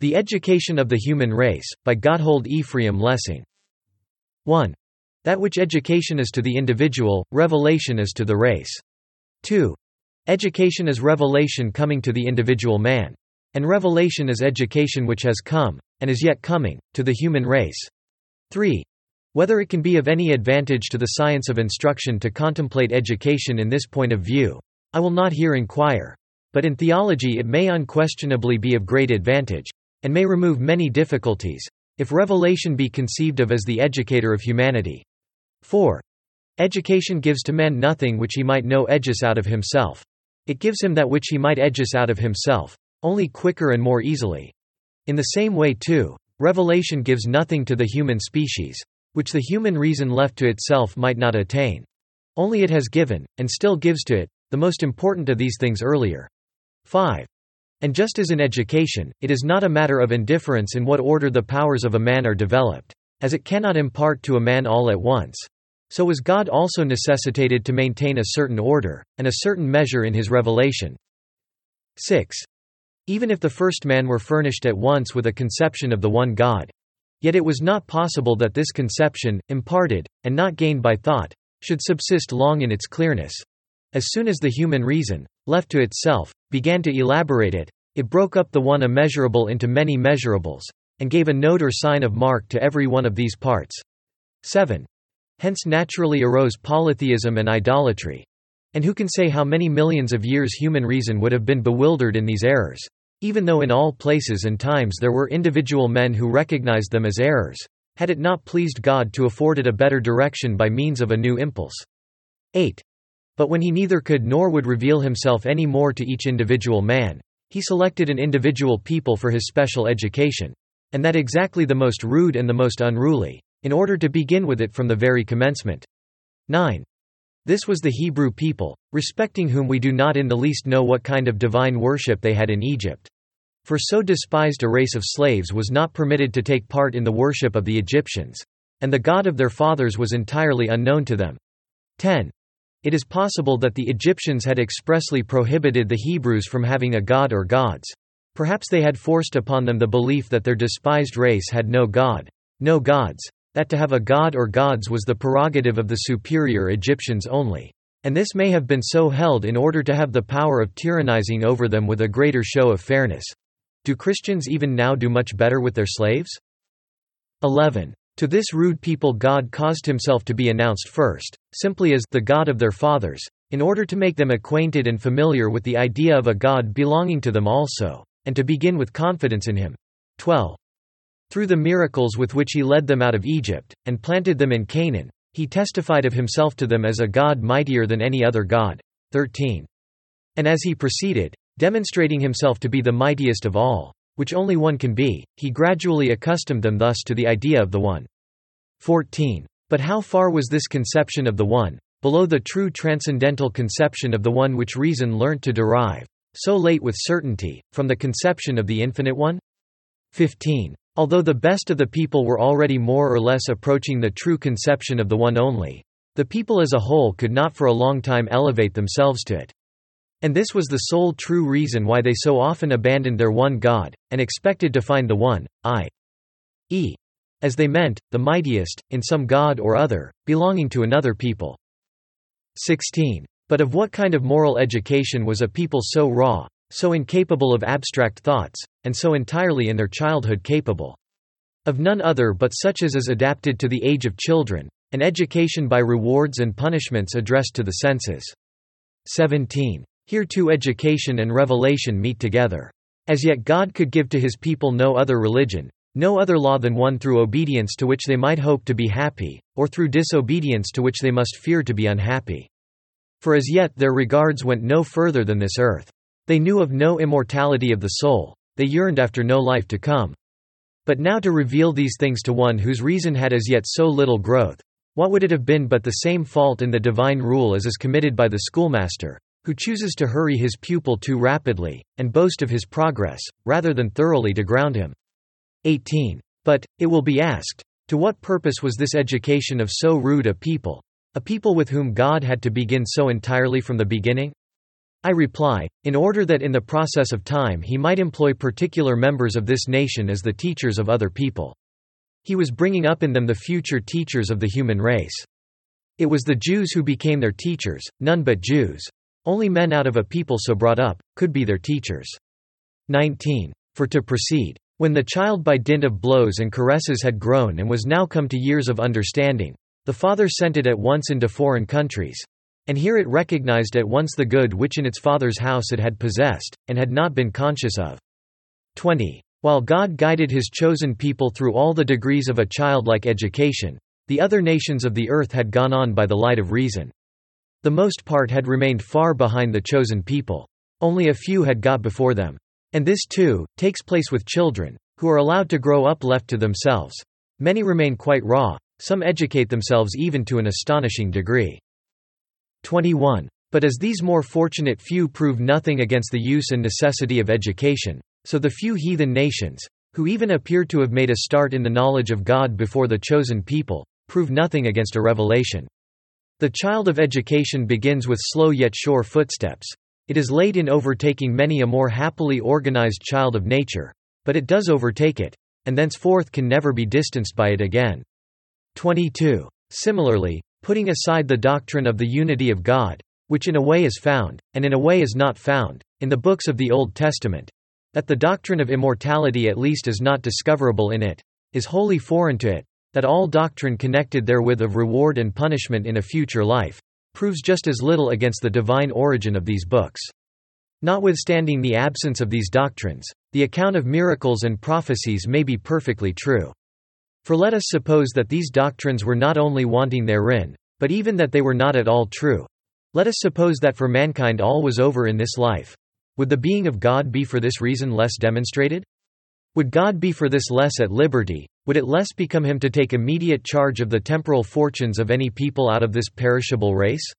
The Education of the Human Race, by Gotthold Ephraim Lessing. 1. That which education is to the individual, revelation is to the race. 2. Education is revelation coming to the individual man. And revelation is education which has come, and is yet coming, to the human race. 3. Whether it can be of any advantage to the science of instruction to contemplate education in this point of view, I will not here inquire. But in theology it may unquestionably be of great advantage, and may remove many difficulties, if revelation be conceived of as the educator of humanity. 4. Education gives to man nothing which he might know edges out of himself. It gives him that which he might edges out of himself, only quicker and more easily. In the same way too, revelation gives nothing to the human species, which the human reason left to itself might not attain. Only it has given, and still gives to it, the most important of these things earlier. 5. And just as in education, it is not a matter of indifference in what order the powers of a man are developed, as it cannot impart to a man all at once. So was God also necessitated to maintain a certain order, and a certain measure in his revelation. 6. Even if the first man were furnished at once with a conception of the one God, yet it was not possible that this conception, imparted, and not gained by thought, should subsist long in its clearness. As soon as the human reason, left to itself, began to elaborate it, it broke up the one immeasurable into many measurables, and gave a note or sign of mark to every one of these parts. 7. Hence naturally arose polytheism and idolatry. And who can say how many millions of years human reason would have been bewildered in these errors? Even though in all places and times there were individual men who recognized them as errors, had it not pleased God to afford it a better direction by means of a new impulse. 8. But when he neither could nor would reveal himself any more to each individual man, he selected an individual people for his special education. And that exactly the most rude and the most unruly, in order to begin with it from the very commencement. 9. This was the Hebrew people, respecting whom we do not in the least know what kind of divine worship they had in Egypt. For so despised a race of slaves was not permitted to take part in the worship of the Egyptians. And the God of their fathers was entirely unknown to them. 10. It is possible that the Egyptians had expressly prohibited the Hebrews from having a god or gods. Perhaps they had forced upon them the belief that their despised race had no god, no gods, that to have a god or gods was the prerogative of the superior Egyptians only. And this may have been so held in order to have the power of tyrannizing over them with a greater show of fairness. Do Christians even now do much better with their slaves? 11. To this rude people God caused himself to be announced first, simply as the God of their fathers, in order to make them acquainted and familiar with the idea of a God belonging to them also, and to begin with confidence in him. 12. Through the miracles with which he led them out of Egypt, and planted them in Canaan, he testified of himself to them as a God mightier than any other God. 13. And as he proceeded, demonstrating himself to be the mightiest of all, which only one can be, he gradually accustomed them thus to the idea of the One. 14. But how far was this conception of the One, below the true transcendental conception of the One which reason learnt to derive, so late with certainty, from the conception of the Infinite One? 15. Although the best of the people were already more or less approaching the true conception of the One only, the people as a whole could not for a long time elevate themselves to it. And this was the sole true reason why they so often abandoned their one God, and expected to find the one, i.e. as they meant, the mightiest, in some god or other, belonging to another people. 16. But of what kind of moral education was a people so raw, so incapable of abstract thoughts, and so entirely in their childhood capable? Of none other but such as is adapted to the age of children, an education by rewards and punishments addressed to the senses. 17. Here too education and revelation meet together. As yet God could give to his people no other religion, no other law than one through obedience to which they might hope to be happy, or through disobedience to which they must fear to be unhappy. For as yet their regards went no further than this earth. They knew of no immortality of the soul, they yearned after no life to come. But now to reveal these things to one whose reason had as yet so little growth, what would it have been but the same fault in the divine rule as is committed by the schoolmaster, who chooses to hurry his pupil too rapidly, and boast of his progress, rather than thoroughly to ground him. 18. But, it will be asked, to what purpose was this education of so rude a people? A people with whom God had to begin so entirely from the beginning? I reply, in order that in the process of time he might employ particular members of this nation as the teachers of other people. He was bringing up in them the future teachers of the human race. It was the Jews who became their teachers, none but Jews. Only men out of a people so brought up, could be their teachers. 19. For to proceed. When the child by dint of blows and caresses had grown and was now come to years of understanding, the father sent it at once into foreign countries. And here it recognized at once the good which in its father's house it had possessed, and had not been conscious of. 20. While God guided his chosen people through all the degrees of a childlike education, the other nations of the earth had gone on by the light of reason. The most part had remained far behind the chosen people. Only a few had got before them. And this, too, takes place with children, who are allowed to grow up left to themselves. Many remain quite raw, some educate themselves even to an astonishing degree. 21. But as these more fortunate few prove nothing against the use and necessity of education, so the few heathen nations, who even appear to have made a start in the knowledge of God before the chosen people, prove nothing against a revelation. The child of education begins with slow yet sure footsteps. It is late in overtaking many a more happily organized child of nature, but it does overtake it, and thenceforth can never be distanced by it again. 22. Similarly, Putting aside the doctrine of the unity of God, which in a way is found, and in a way is not found, in the books of the Old Testament, that the doctrine of immortality at least is not discoverable in it, is wholly foreign to it, that all doctrine connected therewith of reward and punishment in a future life, proves just as little against the divine origin of these books. Notwithstanding the absence of these doctrines, the account of miracles and prophecies may be perfectly true. For let us suppose that these doctrines were not only wanting therein, but even that they were not at all true. Let us suppose that for mankind all was over in this life. Would the being of God be for this reason less demonstrated? Would God be for this less at liberty? Would it less become him to take immediate charge of the temporal fortunes of any people out of this perishable race?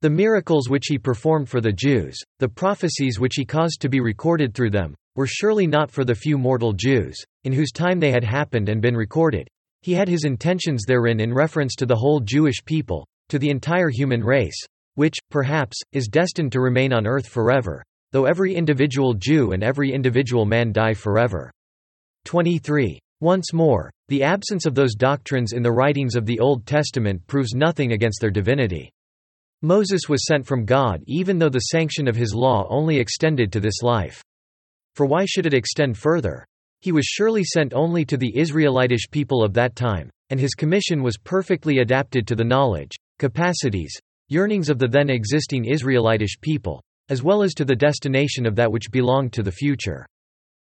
The miracles which he performed for the Jews, the prophecies which he caused to be recorded through them, were surely not for the few mortal Jews, in whose time they had happened and been recorded. He had his intentions therein in reference to the whole Jewish people, to the entire human race, which, perhaps, is destined to remain on earth forever, though every individual Jew and every individual man die forever. 23. Once more, the absence of those doctrines in the writings of the Old Testament proves nothing against their divinity. Moses was sent from God even though the sanction of his law only extended to this life. For why should it extend further? He was surely sent only to the Israelitish people of that time, and his commission was perfectly adapted to the knowledge, capacities, yearnings of the then existing Israelitish people, as well as to the destination of that which belonged to the future.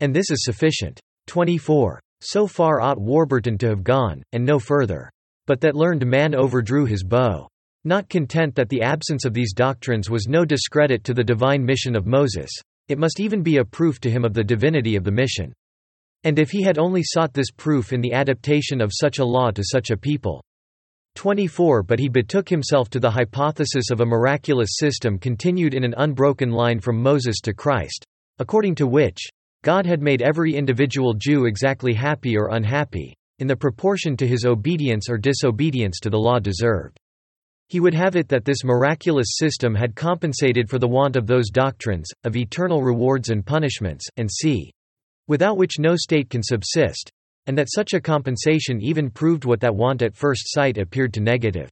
And this is sufficient. 24. So far ought Warburton to have gone, and no further. But that learned man overdrew his bow. Not content that the absence of these doctrines was no discredit to the divine mission of Moses, it must even be a proof to him of the divinity of the mission. And if he had only sought this proof in the adaptation of such a law to such a people. 24 But he betook himself to the hypothesis of a miraculous system continued in an unbroken line from Moses to Christ, according to which, God had made every individual Jew exactly happy or unhappy, in the proportion to his obedience or disobedience to the law deserved. He would have it that this miraculous system had compensated for the want of those doctrines, of eternal rewards and punishments, and c. without which no state can subsist, and that such a compensation even proved what that want at first sight appeared to negative.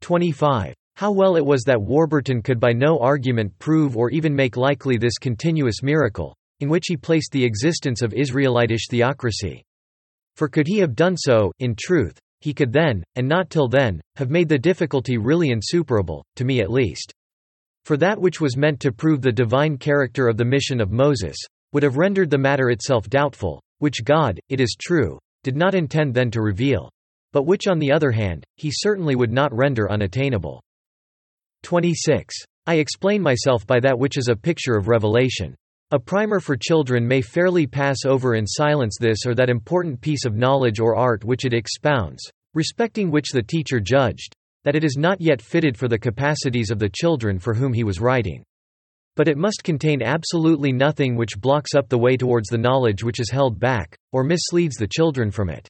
25. How well it was that Warburton could by no argument prove or even make likely this continuous miracle, in which he placed the existence of Israelitish theocracy. For could he have done so, in truth, he could then, and not till then, have made the difficulty really insuperable, to me at least. For that which was meant to prove the divine character of the mission of Moses, would have rendered the matter itself doubtful, which God, it is true, did not intend then to reveal. But which on the other hand, he certainly would not render unattainable. 26. I explain myself by that which is a picture of revelation. A primer for children may fairly pass over in silence this or that important piece of knowledge or art which it expounds, respecting which the teacher judged, that it is not yet fitted for the capacities of the children for whom he was writing. But it must contain absolutely nothing which blocks up the way towards the knowledge which is held back, or misleads the children from it.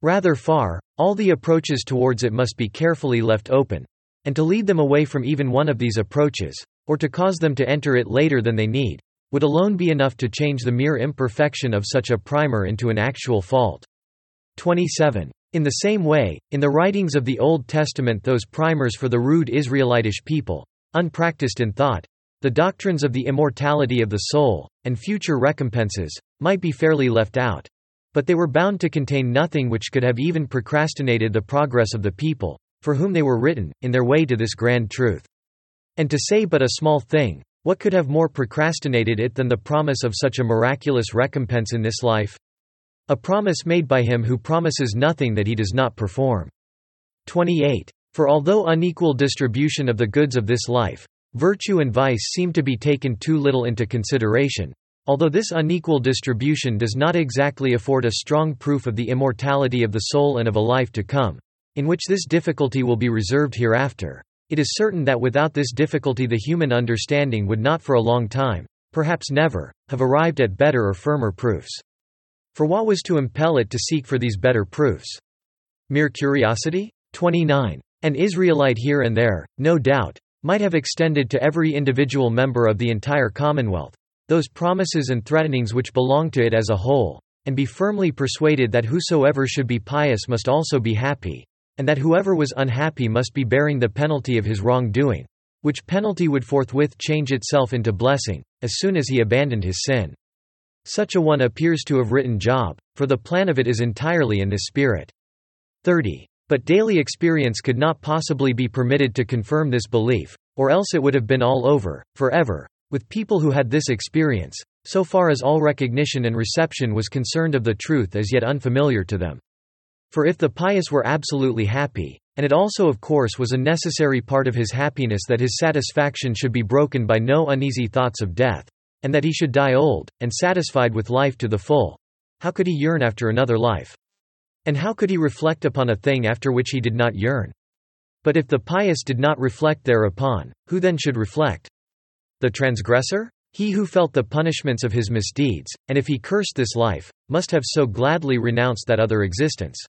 Rather far, all the approaches towards it must be carefully left open. And to lead them away from even one of these approaches, or to cause them to enter it later than they need, would alone be enough to change the mere imperfection of such a primer into an actual fault. 27. In the same way, in the writings of the Old Testament those primers for the rude Israelitish people, unpracticed in thought, the doctrines of the immortality of the soul, and future recompenses, might be fairly left out. But they were bound to contain nothing which could have even procrastinated the progress of the people, for whom they were written, in their way to this grand truth. And to say but a small thing, what could have more procrastinated it than the promise of such a miraculous recompense in this life? A promise made by him who promises nothing that he does not perform. 28. For although unequal distribution of the goods of this life, virtue and vice seem to be taken too little into consideration, although this unequal distribution does not exactly afford a strong proof of the immortality of the soul and of a life to come, in which this difficulty will be reserved hereafter. It is certain that without this difficulty the human understanding would not for a long time, perhaps never, have arrived at better or firmer proofs. For what was to impel it to seek for these better proofs? Mere curiosity? 29. An Israelite here and there, no doubt, might have extended to every individual member of the entire commonwealth, those promises and threatenings which belong to it as a whole, and be firmly persuaded that whosoever should be pious must also be happy, and that whoever was unhappy must be bearing the penalty of his wrongdoing, which penalty would forthwith change itself into blessing, as soon as he abandoned his sin. Such a one appears to have written Job, for the plan of it is entirely in this spirit. 30. But daily experience could not possibly be permitted to confirm this belief, or else it would have been all over, forever, with people who had this experience, so far as all recognition and reception was concerned of the truth as yet unfamiliar to them. For if the pious were absolutely happy, and it also of course was a necessary part of his happiness that his satisfaction should be broken by no uneasy thoughts of death, and that he should die old, and satisfied with life to the full, how could he yearn after another life? And how could he reflect upon a thing after which he did not yearn? But if the pious did not reflect thereupon, who then should reflect? The transgressor? He who felt the punishments of his misdeeds, and if he cursed this life, must have so gladly renounced that other existence.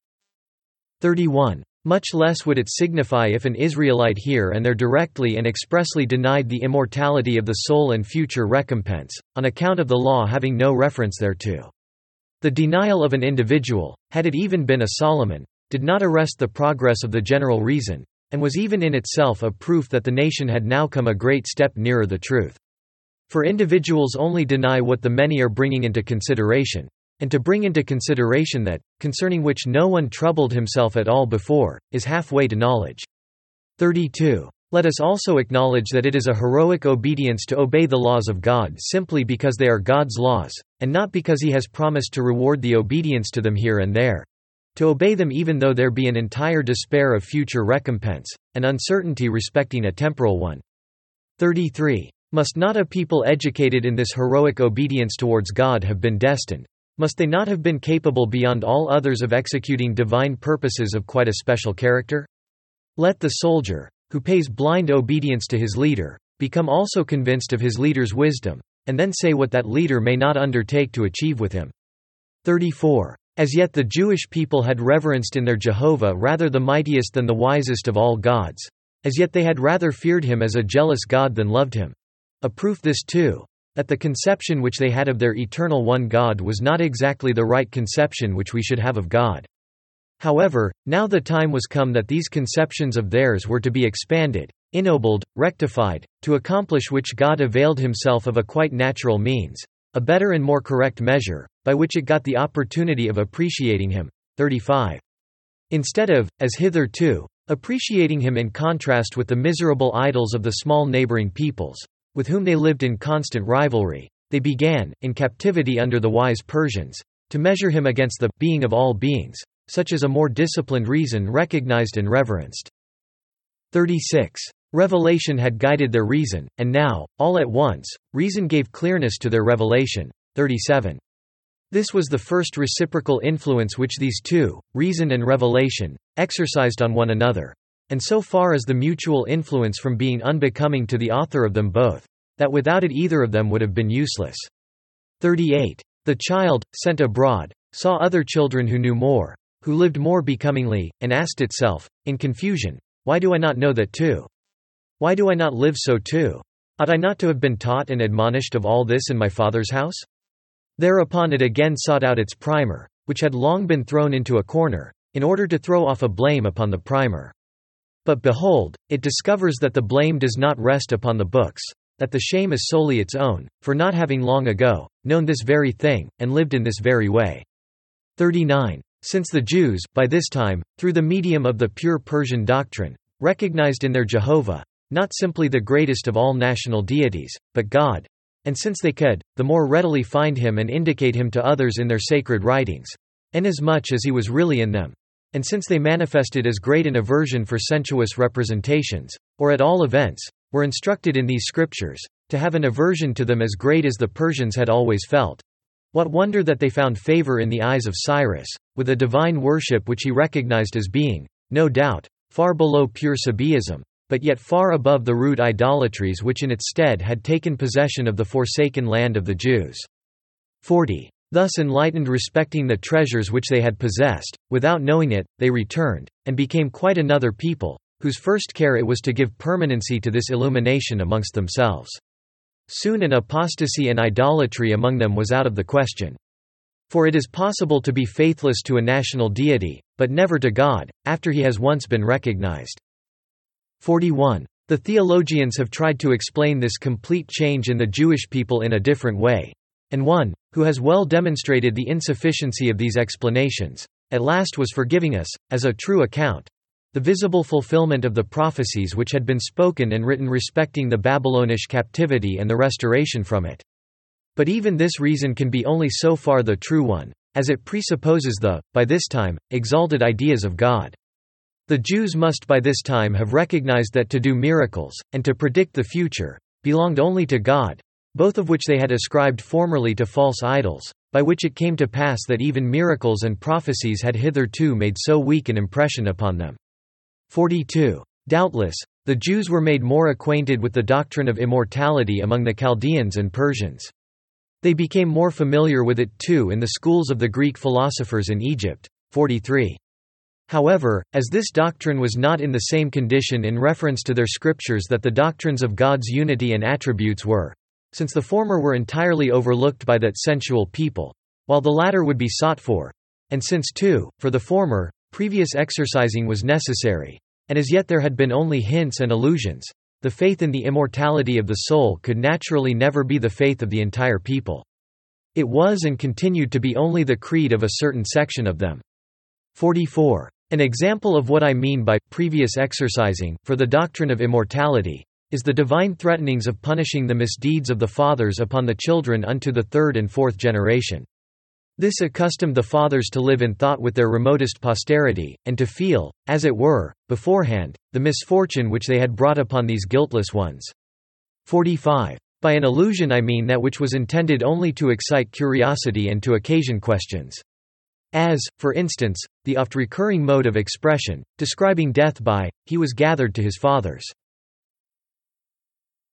31. Much less would it signify if an Israelite here and there directly and expressly denied the immortality of the soul and future recompense, on account of the law having no reference thereto. The denial of an individual, had it even been a Solomon, did not arrest the progress of the general reason, and was even in itself a proof that the nation had now come a great step nearer the truth. For individuals only deny what the many are bringing into consideration, and to bring into consideration that, concerning which no one troubled himself at all before, is halfway to knowledge. 32. Let us also acknowledge that it is a heroic obedience to obey the laws of God simply because they are God's laws, and not because he has promised to reward the obedience to them here and there. To obey them even though there be an entire despair of future recompense, and uncertainty respecting a temporal one. 33. Must not a people educated in this heroic obedience towards God have been destined, must they not have been capable beyond all others of executing divine purposes of quite a special character? Let the soldier, who pays blind obedience to his leader, become also convinced of his leader's wisdom, and then say what that leader may not undertake to achieve with him. 34. As yet the Jewish people had reverenced in their Jehovah rather the mightiest than the wisest of all gods. As yet they had rather feared him as a jealous God than loved him. A proof this too, that the conception which they had of their eternal one God was not exactly the right conception which we should have of God. However, now the time was come that these conceptions of theirs were to be expanded, ennobled, rectified, to accomplish which God availed himself of a quite natural means, a better and more correct measure, by which it got the opportunity of appreciating him. 35. Instead of, as hitherto, appreciating him in contrast with the miserable idols of the small neighboring peoples, with whom they lived in constant rivalry. They began, in captivity under the wise Persians, to measure him against the being of all beings, such as a more disciplined reason recognized and reverenced. 36. Revelation had guided their reason, and now, all at once, reason gave clearness to their revelation. 37. This was the first reciprocal influence which these two, reason and revelation, exercised on one another and so far as the mutual influence from being unbecoming to the author of them both, that without it either of them would have been useless. 38. The child, sent abroad, saw other children who knew more, who lived more becomingly, and asked itself, in confusion, Why do I not know that too? Why do I not live so too? Ought I not to have been taught and admonished of all this in my father's house? Thereupon it again sought out its primer, which had long been thrown into a corner, in order to throw off a blame upon the primer. But behold, it discovers that the blame does not rest upon the books, that the shame is solely its own, for not having long ago, known this very thing, and lived in this very way. 39. Since the Jews, by this time, through the medium of the pure Persian doctrine, recognized in their Jehovah, not simply the greatest of all national deities, but God. And since they could, the more readily find him and indicate him to others in their sacred writings, inasmuch as he was really in them. And since they manifested as great an aversion for sensuous representations, or at all events, were instructed in these scriptures, to have an aversion to them as great as the Persians had always felt. What wonder that they found favor in the eyes of Cyrus, with a divine worship which he recognized as being, no doubt, far below pure Sabaeism, but yet far above the rude idolatries which in its stead had taken possession of the forsaken land of the Jews. 40. Thus enlightened respecting the treasures which they had possessed, without knowing it, they returned, and became quite another people, whose first care it was to give permanency to this illumination amongst themselves. Soon an apostasy and idolatry among them was out of the question. For it is possible to be faithless to a national deity, but never to God, after he has once been recognized. 41. The theologians have tried to explain this complete change in the Jewish people in a different way. And one, who has well demonstrated the insufficiency of these explanations, at last was forgiving us, as a true account, the visible fulfillment of the prophecies which had been spoken and written respecting the Babylonish captivity and the restoration from it. But even this reason can be only so far the true one, as it presupposes the, by this time, exalted ideas of God. The Jews must by this time have recognized that to do miracles, and to predict the future, belonged only to God, both of which they had ascribed formerly to false idols, by which it came to pass that even miracles and prophecies had hitherto made so weak an impression upon them. 42. Doubtless, the Jews were made more acquainted with the doctrine of immortality among the Chaldeans and Persians. They became more familiar with it too in the schools of the Greek philosophers in Egypt. 43. However, as this doctrine was not in the same condition in reference to their scriptures that the doctrines of God's unity and attributes were, since the former were entirely overlooked by that sensual people, while the latter would be sought for, and since too, for the former, previous exercising was necessary, and as yet there had been only hints and allusions, the faith in the immortality of the soul could naturally never be the faith of the entire people. It was and continued to be only the creed of a certain section of them. 44. An example of what I mean by previous exercising, for the doctrine of immortality, is the divine threatenings of punishing the misdeeds of the fathers upon the children unto the third and fourth generation. This accustomed the fathers to live in thought with their remotest posterity, and to feel, as it were, beforehand, the misfortune which they had brought upon these guiltless ones. 45. By an illusion I mean that which was intended only to excite curiosity and to occasion questions. As, for instance, the oft recurring mode of expression, describing death by, he was gathered to his fathers.